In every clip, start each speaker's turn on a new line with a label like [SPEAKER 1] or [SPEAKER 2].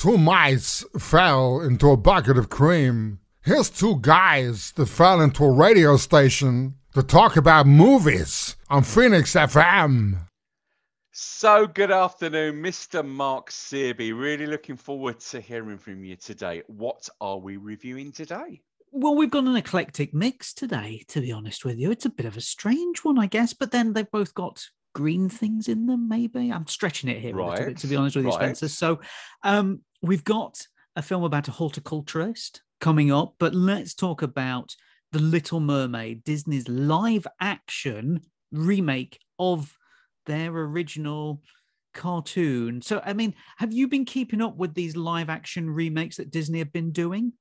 [SPEAKER 1] Two mice fell into a bucket of cream. Here's two guys that fell into a radio station to talk about movies on Phoenix FM.
[SPEAKER 2] So, good afternoon, Mr. Mark Searby. Really looking forward to hearing from you today. What are we reviewing today?
[SPEAKER 3] Well, we've got an eclectic mix today, to be honest with you. It's a bit of a strange one, I guess, but then they've both got green things in them, maybe. I'm stretching it here right. a little bit, to be honest with you, right. Spencer. So, um, we've got a film about a horticulturist coming up, but let's talk about The Little Mermaid, Disney's live action remake of their original cartoon. So, I mean, have you been keeping up with these live action remakes that Disney have been doing?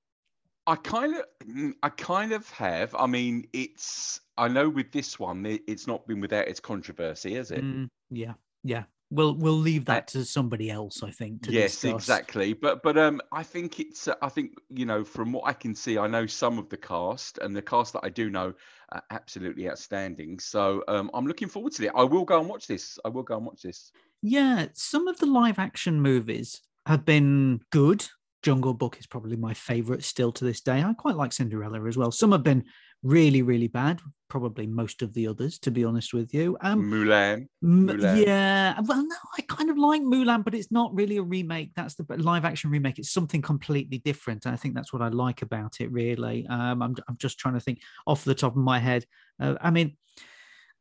[SPEAKER 2] I kind of, mm, I kind of have. I mean, it's. I know with this one, it's not been without its controversy, has it? Mm,
[SPEAKER 3] yeah, yeah we'll we'll leave that to somebody else i think
[SPEAKER 2] yes
[SPEAKER 3] discuss.
[SPEAKER 2] exactly but but um i think it's uh, i think you know from what i can see i know some of the cast and the cast that i do know are absolutely outstanding so um i'm looking forward to it. I will go and watch this. I will go and watch this.
[SPEAKER 3] Yeah some of the live action movies have been good. Jungle book is probably my favorite still to this day. I quite like cinderella as well. Some have been really, really bad. Probably most of the others, to be honest with you.
[SPEAKER 2] Um, Mulan.
[SPEAKER 3] Mulan. Yeah. Well, no, I kind of like Mulan, but it's not really a remake. That's the live action remake. It's something completely different. And I think that's what I like about it, really. Um, I'm, I'm just trying to think off the top of my head. Uh, I mean,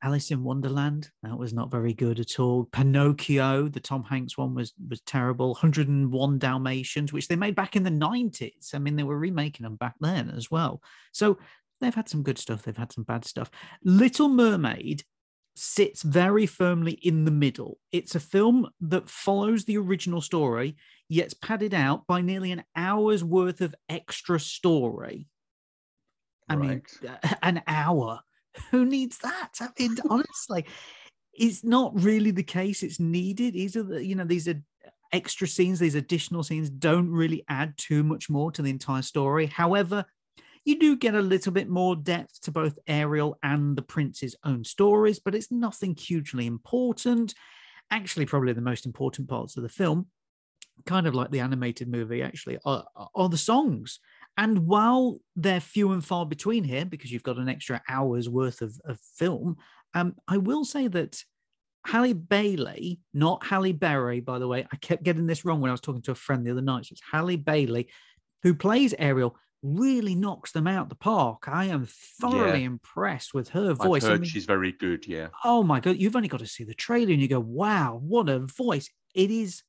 [SPEAKER 3] Alice in Wonderland, that was not very good at all. Pinocchio, the Tom Hanks one was was terrible. 101 Dalmatians, which they made back in the 90s. I mean, they were remaking them back then as well. So they've had some good stuff, they've had some bad stuff. Little Mermaid sits very firmly in the middle. It's a film that follows the original story, yet padded out by nearly an hour's worth of extra story. I right. mean, an hour. Who needs that? I mean, honestly, it's not really the case. It's needed. These are the, you know, these are extra scenes, these additional scenes don't really add too much more to the entire story. However, you do get a little bit more depth to both Ariel and the prince's own stories, but it's nothing hugely important. Actually, probably the most important parts of the film, kind of like the animated movie, actually, are, are the songs. And while they're few and far between here, because you've got an extra hour's worth of, of film, um, I will say that Halle Bailey, not Halle Berry, by the way. I kept getting this wrong when I was talking to a friend the other night. So it's Halle Bailey, who plays Ariel, really knocks them out the park. I am thoroughly yeah. impressed with her voice.
[SPEAKER 2] I've heard I mean, she's very good. Yeah.
[SPEAKER 3] Oh my god, you've only got to see the trailer and you go, "Wow, what a voice!" It is.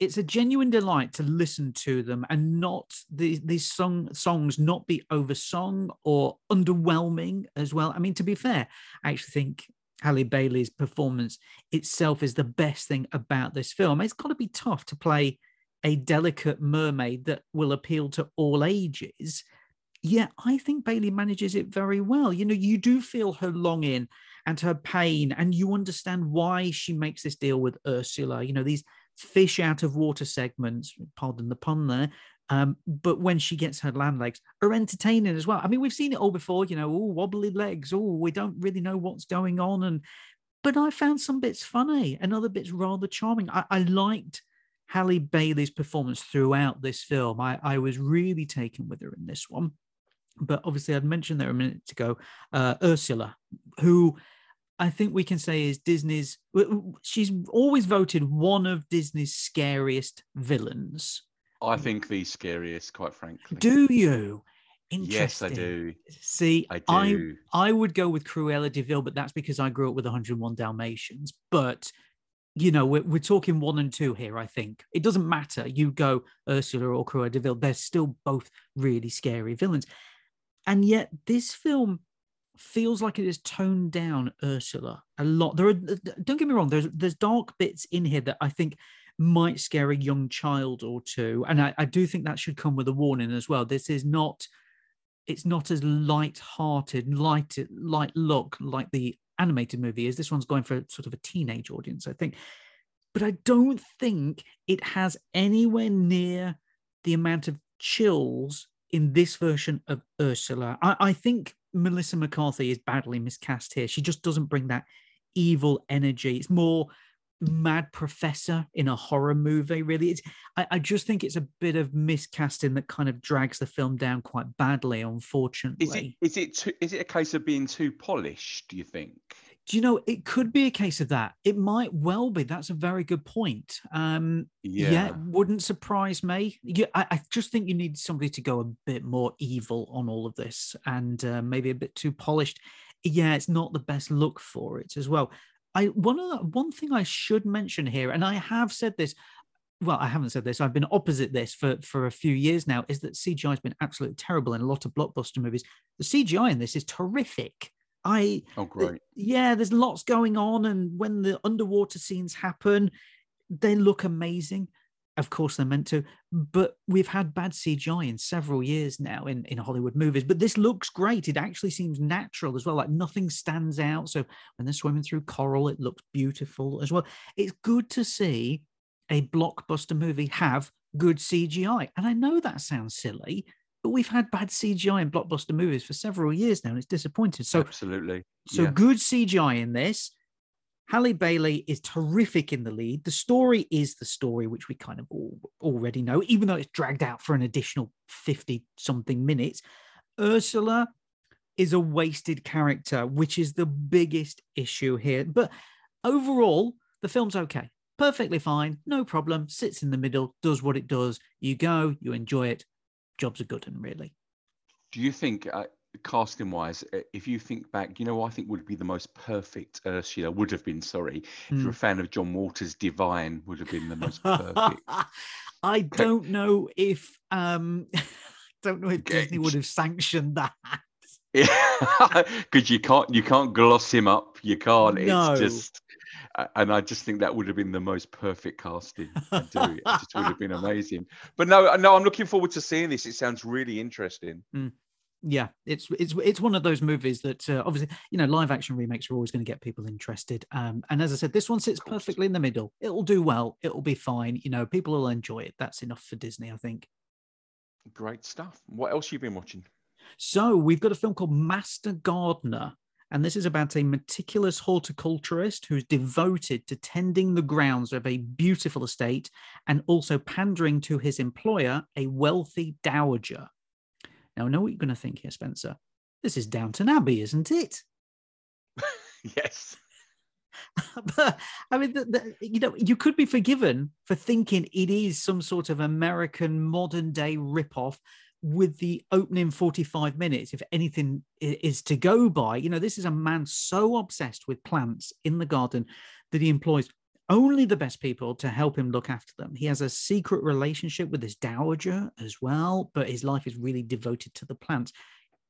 [SPEAKER 3] It's a genuine delight to listen to them and not these these song songs not be oversung or underwhelming as well. I mean, to be fair, I actually think Halle Bailey's performance itself is the best thing about this film. It's got to be tough to play a delicate mermaid that will appeal to all ages. Yeah, I think Bailey manages it very well. You know, you do feel her longing and her pain, and you understand why she makes this deal with Ursula. You know, these fish out of water segments, pardon the pun there. Um, but when she gets her land legs, are entertaining as well. I mean, we've seen it all before, you know, oh, wobbly legs, oh, we don't really know what's going on. And but I found some bits funny and other bits rather charming. I, I liked Halle Bailey's performance throughout this film. I, I was really taken with her in this one. But obviously, I'd mentioned there a minute ago uh, Ursula, who I think we can say is Disney's, she's always voted one of Disney's scariest villains.
[SPEAKER 2] I think the scariest, quite frankly.
[SPEAKER 3] Do you?
[SPEAKER 2] Yes, I do.
[SPEAKER 3] See, I do. I, I would go with Cruella de Vil, but that's because I grew up with 101 Dalmatians. But you know, we're, we're talking one and two here, I think. It doesn't matter. You go Ursula or Cruella de Vil, they're still both really scary villains. And yet, this film feels like it has toned down Ursula a lot. There are, don't get me wrong, there's, there's dark bits in here that I think might scare a young child or two. And I, I do think that should come with a warning as well. This is not it's not as light-hearted, light light look like the animated movie is. This one's going for sort of a teenage audience, I think. But I don't think it has anywhere near the amount of chills in this version of Ursula. I, I think Melissa McCarthy is badly miscast here. She just doesn't bring that evil energy. It's more mad professor in a horror movie. Really, it's I, I, just think it's a bit of miscasting that kind of drags the film down quite badly. Unfortunately,
[SPEAKER 2] is it is it too, is it a case of being too polished? Do you think?
[SPEAKER 3] Do you know it could be a case of that? It might well be. That's a very good point. Um, yeah. yeah wouldn't surprise me. Yeah, I, I, just think you need somebody to go a bit more evil on all of this, and uh, maybe a bit too polished. Yeah, it's not the best look for it as well. I one of the, one thing I should mention here, and I have said this. Well, I haven't said this. I've been opposite this for for a few years now. Is that CGI has been absolutely terrible in a lot of blockbuster movies. The CGI in this is terrific. I
[SPEAKER 2] oh great
[SPEAKER 3] yeah, there's lots going on, and when the underwater scenes happen, they look amazing. Of course, they're meant to, but we've had bad CGI in several years now in, in Hollywood movies. But this looks great. It actually seems natural as well. Like nothing stands out. So when they're swimming through coral, it looks beautiful as well. It's good to see a blockbuster movie have good CGI. And I know that sounds silly, but we've had bad CGI in blockbuster movies for several years now, and it's disappointing. So
[SPEAKER 2] absolutely,
[SPEAKER 3] so yeah. good CGI in this. Halle Bailey is terrific in the lead. The story is the story, which we kind of all, already know, even though it's dragged out for an additional 50 something minutes. Ursula is a wasted character, which is the biggest issue here. But overall, the film's okay. Perfectly fine, no problem, sits in the middle, does what it does. You go, you enjoy it, jobs are good and really.
[SPEAKER 2] Do you think, uh, casting wise, uh, if you think back, you know, I think would be the most perfect Ursula would have been. Sorry, mm. if you're a hmm. fan of John Waters, Divine would have been the most perfect.
[SPEAKER 3] I don't know if um, don't know if Disney would have sanctioned that.
[SPEAKER 2] Yeah, because you can't you can't gloss him up. You can't. No. It's just and I just think that would have been the most perfect casting. Do. it would have been amazing. But no, no, I'm looking forward to seeing this. It sounds really interesting.
[SPEAKER 3] Mm. Yeah, it's it's it's one of those movies that uh, obviously you know live action remakes are always going to get people interested. Um, and as I said, this one sits perfectly in the middle. It'll do well. It'll be fine. You know, people will enjoy it. That's enough for Disney, I think.
[SPEAKER 2] Great stuff. What else have you been watching?
[SPEAKER 3] So we've got a film called Master Gardener. And this is about a meticulous horticulturist who's devoted to tending the grounds of a beautiful estate and also pandering to his employer, a wealthy dowager. Now, I know what you're going to think here, Spencer. This is Downton Abbey, isn't it?
[SPEAKER 2] yes.
[SPEAKER 3] but I mean, the, the, you know, you could be forgiven for thinking it is some sort of American modern day ripoff with the opening 45 minutes, if anything is to go by, you know, this is a man so obsessed with plants in the garden that he employs only the best people to help him look after them. He has a secret relationship with this dowager as well, but his life is really devoted to the plants.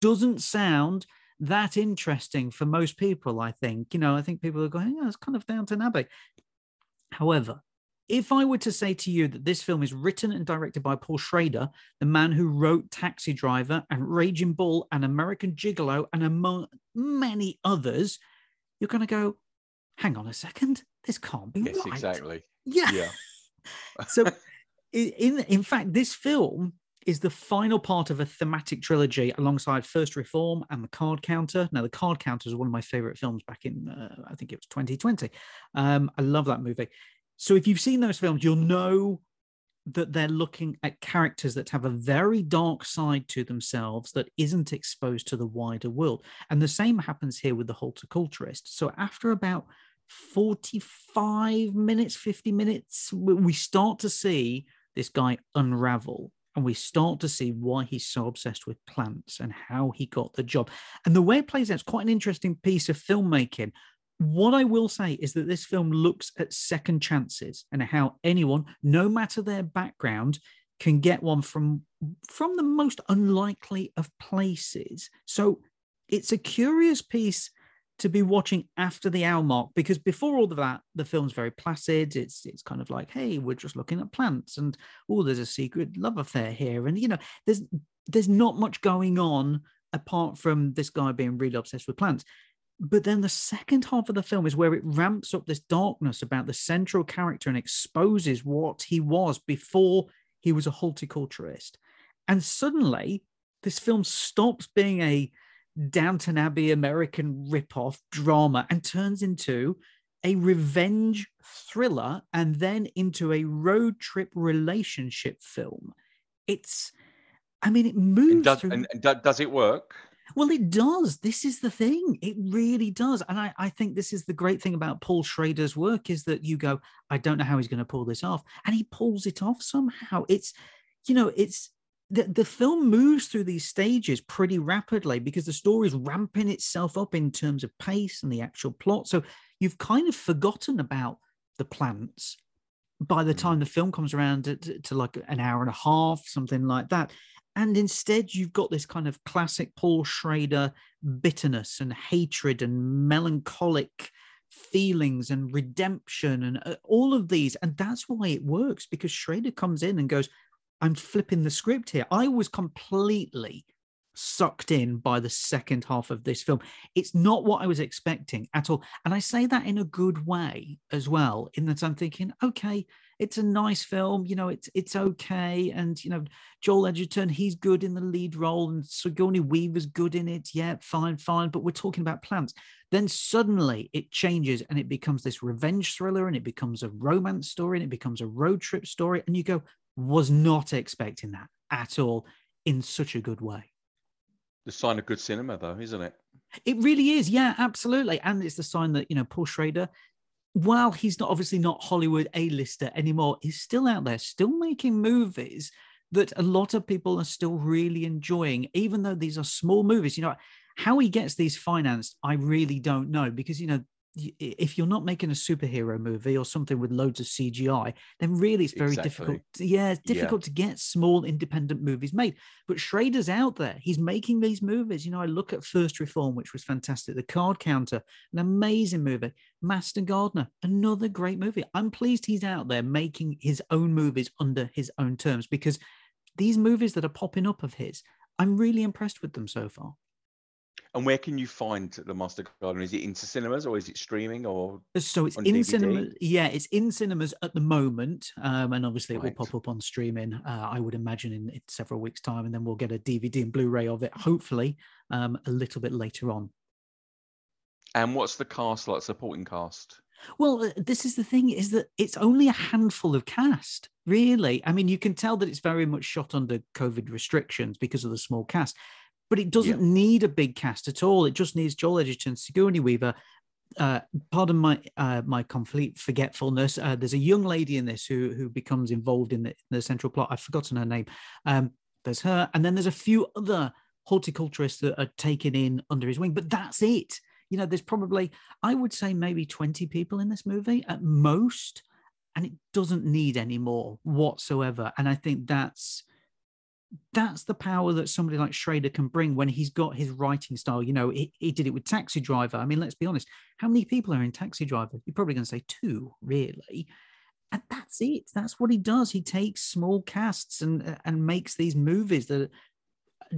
[SPEAKER 3] Doesn't sound that interesting for most people, I think. You know, I think people are going, yeah, it's kind of Downton Abbey. However, if I were to say to you that this film is written and directed by Paul Schrader, the man who wrote Taxi Driver and Raging Bull and American Gigolo and among many others, you're going to go, hang on a second, this can't be
[SPEAKER 2] yes,
[SPEAKER 3] right.
[SPEAKER 2] exactly.
[SPEAKER 3] Yeah.
[SPEAKER 2] Yeah.
[SPEAKER 3] so, in in fact, this film is the final part of a thematic trilogy alongside First Reformed and The Card Counter. Now, The Card Counter is one of my favorite films back in, uh, I think it was 2020. Um, I love that movie. So if you've seen those films, you'll know that they're looking at characters that have a very dark side to themselves that isn't exposed to the wider world. And the same happens here with the horticulturist. So after about 45 minutes, 50 minutes, we start to see this guy unravel and we start to see why he's so obsessed with plants and how he got the job. And the way it plays out is quite an interesting piece of filmmaking what I will say is that this film looks at second chances and how anyone, no matter their background, can get one from from the most unlikely of places. So it's a curious piece to be watching after the hour mark because before all of that, the film's very placid. It's it's kind of like, hey, we're just looking at plants, and oh, there's a secret love affair here, and you know, there's there's not much going on apart from this guy being really obsessed with plants. But then the second half of the film is where it ramps up this darkness about the central character and exposes what he was before he was a horticulturist. And suddenly, this film stops being a Downton Abbey American ripoff drama and turns into a revenge thriller and then into a road trip relationship film. It's, I mean, it moves.
[SPEAKER 2] And does,
[SPEAKER 3] through...
[SPEAKER 2] and, and does it work?
[SPEAKER 3] Well, it does. This is the thing. It really does. And I, I think this is the great thing about Paul Schrader's work is that you go, I don't know how he's going to pull this off. And he pulls it off somehow. It's, you know, it's the, the film moves through these stages pretty rapidly because the story is ramping itself up in terms of pace and the actual plot. So you've kind of forgotten about the plants by the time mm. the film comes around to, to, like an hour and a half, something like that. And instead, you've got this kind of classic Paul Schrader bitterness and hatred and melancholic feelings and redemption and uh, all of these. And that's why it works because Schrader comes in and goes, I'm flipping the script here. I was completely sucked in by the second half of this film. It's not what I was expecting at all. And I say that in a good way as well, in that I'm thinking, okay, it's a nice film, you know, it's it's okay. And you know, Joel Edgerton, he's good in the lead role, and Sigourney Weaver's good in it. Yeah, fine, fine. But we're talking about plants. Then suddenly it changes and it becomes this revenge thriller and it becomes a romance story and it becomes a road trip story. And you go, was not expecting that at all in such a good way.
[SPEAKER 2] The sign of good cinema, though, isn't it?
[SPEAKER 3] It really is. Yeah, absolutely. And it's the sign that, you know, Paul Schrader, while he's not obviously not Hollywood A-lister anymore, is still out there, still making movies that a lot of people are still really enjoying, even though these are small movies. You know, how he gets these financed, I really don't know because, you know, if you're not making a superhero movie or something with loads of CGI, then really it's very exactly. difficult. Yeah, it's difficult yeah. to get small independent movies made. But Schrader's out there. He's making these movies. You know, I look at First Reformed, which was fantastic. The Card Counter, an amazing movie. Master Gardener, another great movie. I'm pleased he's out there making his own movies under his own terms because these movies that are popping up of his, I'm really impressed with them so far.
[SPEAKER 2] And where can you find the Master Gardener? Is it into cinemas or is it streaming or?
[SPEAKER 3] So it's in cinemas. Yeah, it's in cinemas at the moment, um, and obviously right. it will pop up on streaming. Uh, I would imagine in, in, several weeks' time, and then we'll get a DVD and Blu-ray of it, hopefully, um, a little bit later on.
[SPEAKER 2] And what's the cast like? Supporting cast?
[SPEAKER 3] Well, uh, this is the thing: is that it's only a handful of cast, really. I mean, you can tell that it's very much shot under COVID restrictions because of the small cast but it doesn't yeah. need a big cast at all. It just needs Joel Edgerton, Sigourney Weaver. Uh, pardon my uh, my complete forgetfulness. Uh, there's a young lady in this who who becomes involved in the, in the central plot. I've forgotten her name. Um, there's her, and then there's a few other horticulturists that are taken in under his wing. But that's it. You know, there's probably I would say maybe 20 people in this movie at most, and it doesn't need any more whatsoever. And I think that's that's the power that somebody like Schrader can bring when he's got his writing style. You know, he, he did it with Taxi Driver. I mean, let's be honest. How many people are in Taxi Driver? You're probably going to say two, really. And that's it. That's what he does. He takes small casts and and makes these movies that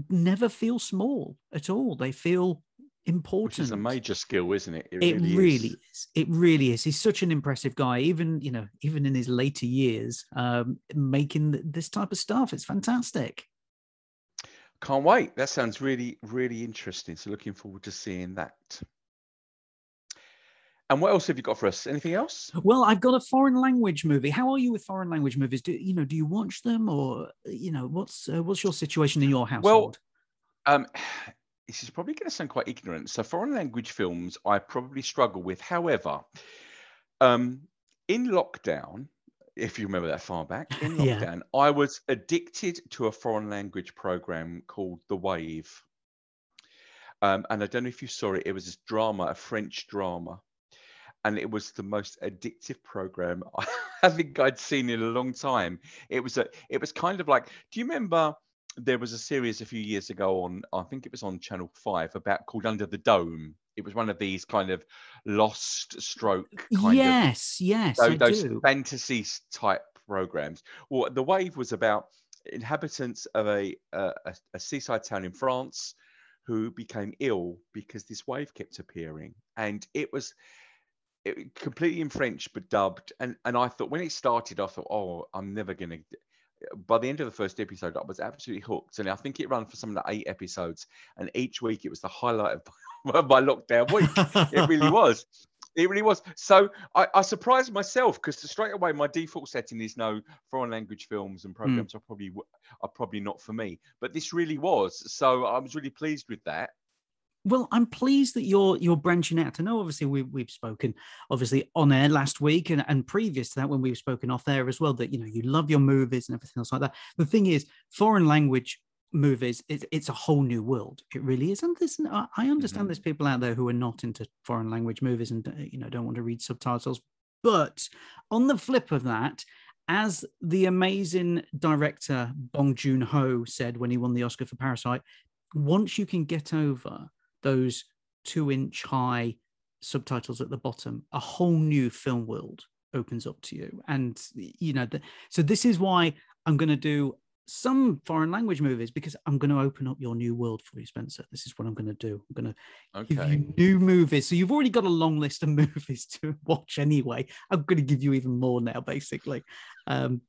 [SPEAKER 3] never feel small at all. They feel important. Which
[SPEAKER 2] is a major skill, isn't it?
[SPEAKER 3] It, it really, really is. is. It really is. He's such an impressive guy, even you know, even in his later years, um, making this type of stuff. It's fantastic.
[SPEAKER 2] Can't wait. That sounds really, really interesting. So looking forward to seeing that. And what else have you got for us? Anything else?
[SPEAKER 3] Well, I've got a foreign language movie. How are you with foreign language movies? Do you know? Do you watch them, or you know, what's uh, what's your situation in your household?
[SPEAKER 2] Well, um, this is probably going to sound quite ignorant. So, foreign language films, I probably struggle with. However, um, in lockdown, if you remember that far back, in lockdown, yeah. I was addicted to a foreign language program called The Wave. Um, and I don't know if you saw it, it was this drama, a French drama. And it was the most addictive program I think I'd seen in a long time. It was a, it was kind of like, do you remember there was a series a few years ago on I think it was on Channel Five about called Under the Dome. It was one of these kind of lost stroke kind
[SPEAKER 3] yes,
[SPEAKER 2] of
[SPEAKER 3] yes,
[SPEAKER 2] those, those fantasy type programs. Well, the wave was about inhabitants of a, a, a seaside town in France who became ill because this wave kept appearing, and it was it, completely in French but dubbed. And and I thought when it started, I thought, oh, I'm never gonna by the end of the first episode, I was absolutely hooked. And I think it ran for some of the eight episodes. And each week it was the highlight of my lockdown week. it really was. It really was. So I, I surprised myself because straight away my default setting is no foreign language films and
[SPEAKER 3] Hmm.
[SPEAKER 2] programs are probably are probably not for me. But this really was. So I was really pleased with that.
[SPEAKER 3] Well, I'm pleased that you're you're branching out. I know obviously we we've spoken obviously on air last week and, and previous to that when we've spoken off there as well that you know you love your movies and everything else like that. The thing is, foreign language movies it's, it's a whole new world it really is and listen i understand
[SPEAKER 2] Mhm.
[SPEAKER 3] there's people out there who are not into foreign language movies and uh, you know don't want to read subtitles but on the flip of that as the amazing director bong joon-ho said when he won the oscar for parasite once you can get over those two inch high subtitles at the bottom a whole new film world opens up to you. And you know the, so this is why i'm going to do some foreign language movies because i'm going to open up your new world for you spencer. This is what i'm going to do. I'm going to give
[SPEAKER 2] Okay.
[SPEAKER 3] you new movies. So you've already got a long list of movies to watch anyway. I'm going to give you even more now basically. Um,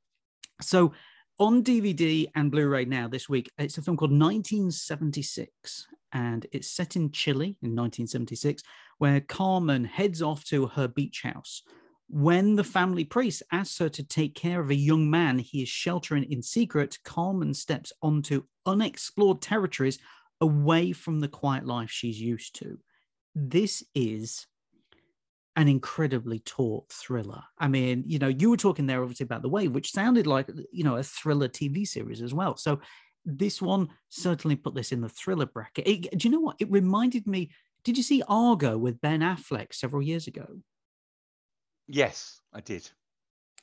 [SPEAKER 3] so on dvd and blu-ray now this week it's a film called 1976 and it's set in chile in 1976 where carmen heads off to her beach house when the family priest asks her to take care of a young man he is sheltering in secret, Carmen steps onto unexplored territories away from the quiet life she's used to. This is an incredibly taut thriller. I mean, you know, you were talking there obviously about The Wave, which sounded like, you know, a thriller TV series as well. So this one certainly put this in the thriller bracket. It- do you know what? It reminded me. Did you see Argo with Ben Affleck several years ago?
[SPEAKER 2] Yes, I did.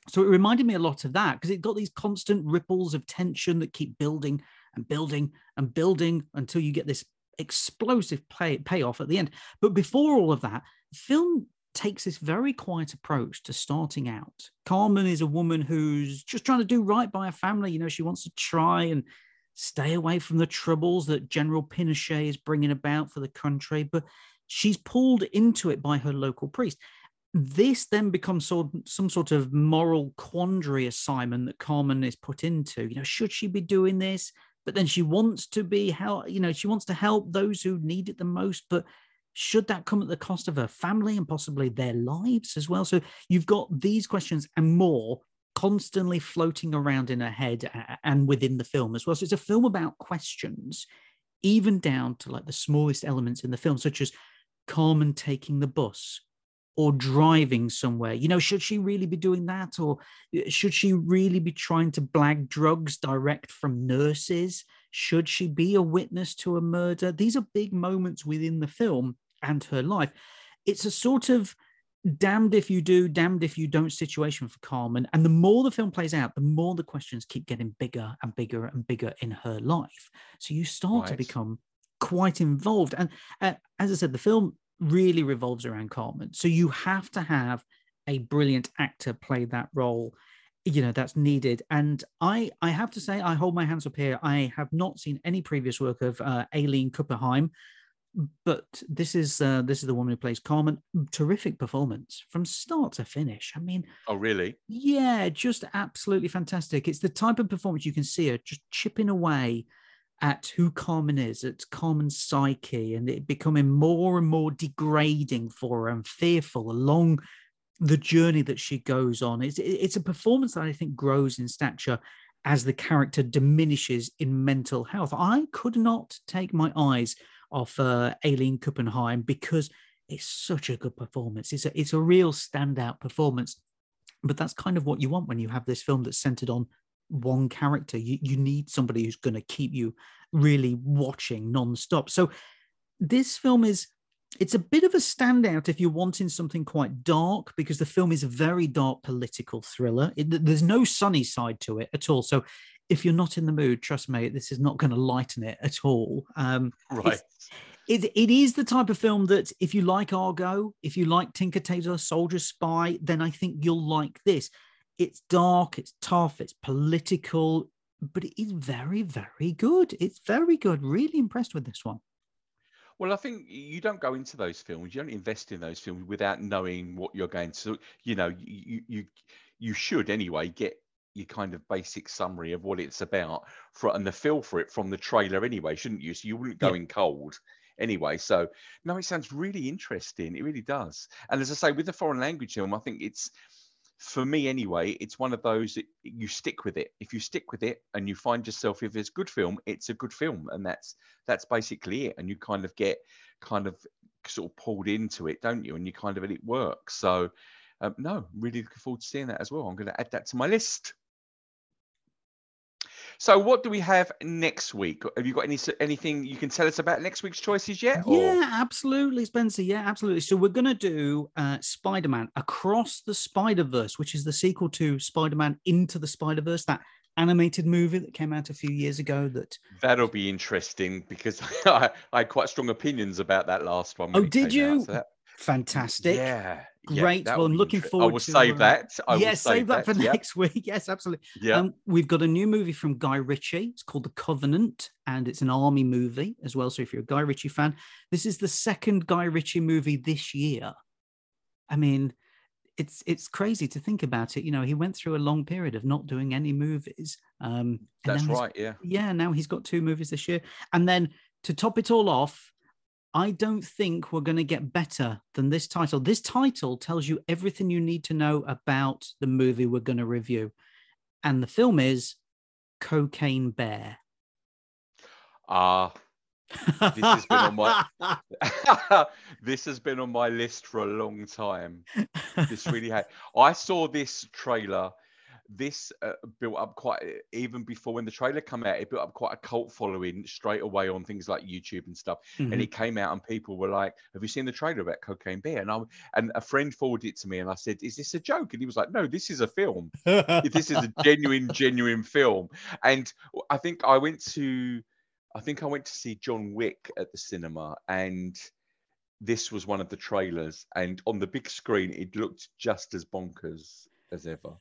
[SPEAKER 3] So it reminded me a lot of that because it got these constant ripples of tension that keep building and building and building until you get this explosive pay, payoff at the end. But before all of that, film takes this very quiet approach to starting out. Carmen is a woman who's just trying to do right by her family. You know, she wants to try and stay away from the troubles that General Pinochet is bringing about for the country, but she's pulled into it by her local priest this then becomes sort some sort of moral quandary assignment that Carmen is put into. You know, should she be doing this? But then she wants to be how you know she wants to help those who need it the most. But should that come at the cost of her family and possibly their lives as well? So you've got these questions and more constantly floating around in her head and within the film as well. So it's a film about questions, even down to like the smallest elements in the film, such as Carmen taking the bus or driving somewhere. You know, should she really be doing that? Or uh, should she really be trying to blag drugs direct from nurses? Should she be a witness to a murder? These are big moments within the film and her life. It's a sort of damned if you do, damned if you don't situation for Carmen. And the more the film plays out, the more the questions keep getting bigger and bigger and bigger in her life. So you start to become quite involved. And uh, as I said, the film really revolves around Carmen. So you have to have a brilliant actor play that role. You know that's needed, and I I have to say I hold my hands up here. I have not seen any previous work of uh, Aline Küppenheim, but this is uh, this is the woman who plays Carmen. Terrific performance from start to finish. I mean,
[SPEAKER 2] Oh, really?
[SPEAKER 3] yeah, just absolutely fantastic. It's the type of performance you can see her just chipping away at who Carmen is, at Carmen's psyche, and it becoming more and more degrading for her and fearful along the journey that she goes on. It's it's a performance that I think grows in stature as the character diminishes in mental health. I could not take my eyes off uh, Aline Küppenheim because it's such a good performance. It's a it's a real standout performance. But that's kind of what you want when you have this film that's centered on one character. You you need somebody who's going to keep you really watching non-stop. So this film is it's a bit of a standout if you're wanting something quite dark because the film is a very dark political thriller. It, there's no sunny side to it at all. So if you're not in the mood, trust me, this is not going to lighten it at all. Um,
[SPEAKER 2] Right.
[SPEAKER 3] it, it is the type of film that if you like Argo, if you like Tinker Tailor Soldier Spy, then I think you'll like this. It's dark, it's tough, it's political, but it is very, very good. It's very good. Really impressed with this one.
[SPEAKER 2] Well, I think you don't go into those films, you don't invest in those films without knowing what you're going to, you know, you you you should anyway get your kind of basic summary of what it's about for and the feel for it from the trailer anyway, shouldn't you? So you wouldn't go
[SPEAKER 3] Yeah.
[SPEAKER 2] in cold anyway. So no, it sounds really interesting. It really does. And as I say, with the foreign language film, I think it's for me anyway, it's one of those that you stick with it. If you stick with it and you find yourself, if it's a good film, it's a good film, and that's that's basically it. And you kind of get kind of sort of pulled into it, don't you? And you kind of it works. So um, no, really looking forward to seeing that as well. I'm going to add that to my list. So, what do we have next week? Have you got any anything you can tell us about next week's choices yet?
[SPEAKER 3] Or? Yeah, absolutely, Spencer. Yeah, absolutely. So, we're going to do uh, Spider Man Across the Spider Verse, which is the sequel to Spider Man Into the Spider Verse, that animated movie that came out a few years ago. That
[SPEAKER 2] that'll be interesting because I, I had quite strong opinions about that last one.
[SPEAKER 3] Oh, did you?
[SPEAKER 2] Out, so that,
[SPEAKER 3] Fantastic.
[SPEAKER 2] Yeah.
[SPEAKER 3] Great.
[SPEAKER 2] Yeah,
[SPEAKER 3] well, I'm looking forward. To I
[SPEAKER 2] will
[SPEAKER 3] to,
[SPEAKER 2] save that. I
[SPEAKER 3] yes,
[SPEAKER 2] save,
[SPEAKER 3] save that,
[SPEAKER 2] that,
[SPEAKER 3] for next week. Yes, absolutely.
[SPEAKER 2] Yeah.
[SPEAKER 3] Um, we've got a new movie from Guy Ritchie. It's called The Covenant, and it's an army movie as well. So if you're a Guy Ritchie fan, this is the second Guy Ritchie movie this year. I mean, it's it's crazy to think about it. You know, he went through a long period of not doing any movies. Um,
[SPEAKER 2] That's right. Yeah.
[SPEAKER 3] Yeah. Now he's got two movies this year, and then to top it all off, I don't think we're going to get better than this title. This title tells you everything you need to know about the movie we're going to review. And the film is Cocaine Bear.
[SPEAKER 2] Ah, uh, this has been on my this has been on my list for a long time. This really had. I saw this trailer this uh, built up quite even before when the trailer came out it built up quite a cult following straight away on things like youtube and stuff. Mm-hmm. and it came out and people were like have you seen the trailer about cocaine bear? And i and a friend forwarded it to me and i said is this a joke? And he was like no this is a film. This is a genuine genuine film. And i think i went to i think i went to see john wick at the cinema and this was one of the trailers and on the big screen it looked just as bonkers as ever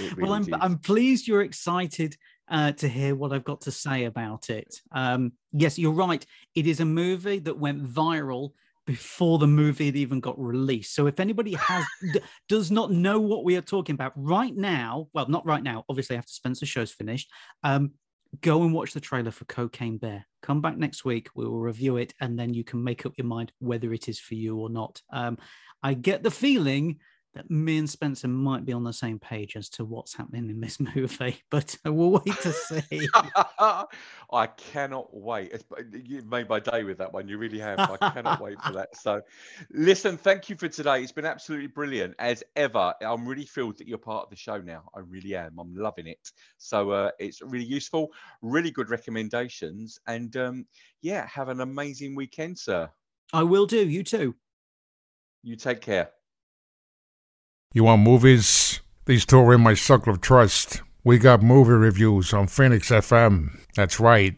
[SPEAKER 3] Really well, I'm, I'm pleased you're excited uh, to hear what I've got to say about it. Um, yes, you're right. It is a movie that went viral before the movie had even got released. So if anybody has d- does not know what we are talking about right now, well, not right now, obviously after Spencer's show's finished, um, go and watch the trailer for Cocaine Bear. Come back next week, we will review it, and then you can make up your mind whether it is for you or not. Um, I get the feeling that me and Spencer might be on the same page as to what's happening in this movie, but we'll wait to see.
[SPEAKER 2] I cannot wait. You made my day with that one. You really have. I cannot wait for that. So, listen, thank you for today. It's been absolutely brilliant as ever. I'm really thrilled that you're part of the show now. I really am. I'm loving it. So, uh, it's really useful, really good recommendations. And um, yeah, have an amazing weekend, sir.
[SPEAKER 3] I will do. You too.
[SPEAKER 2] You take care.
[SPEAKER 1] You want movies? These two are in my circle of trust. We got movie reviews on Phoenix FM. That's right.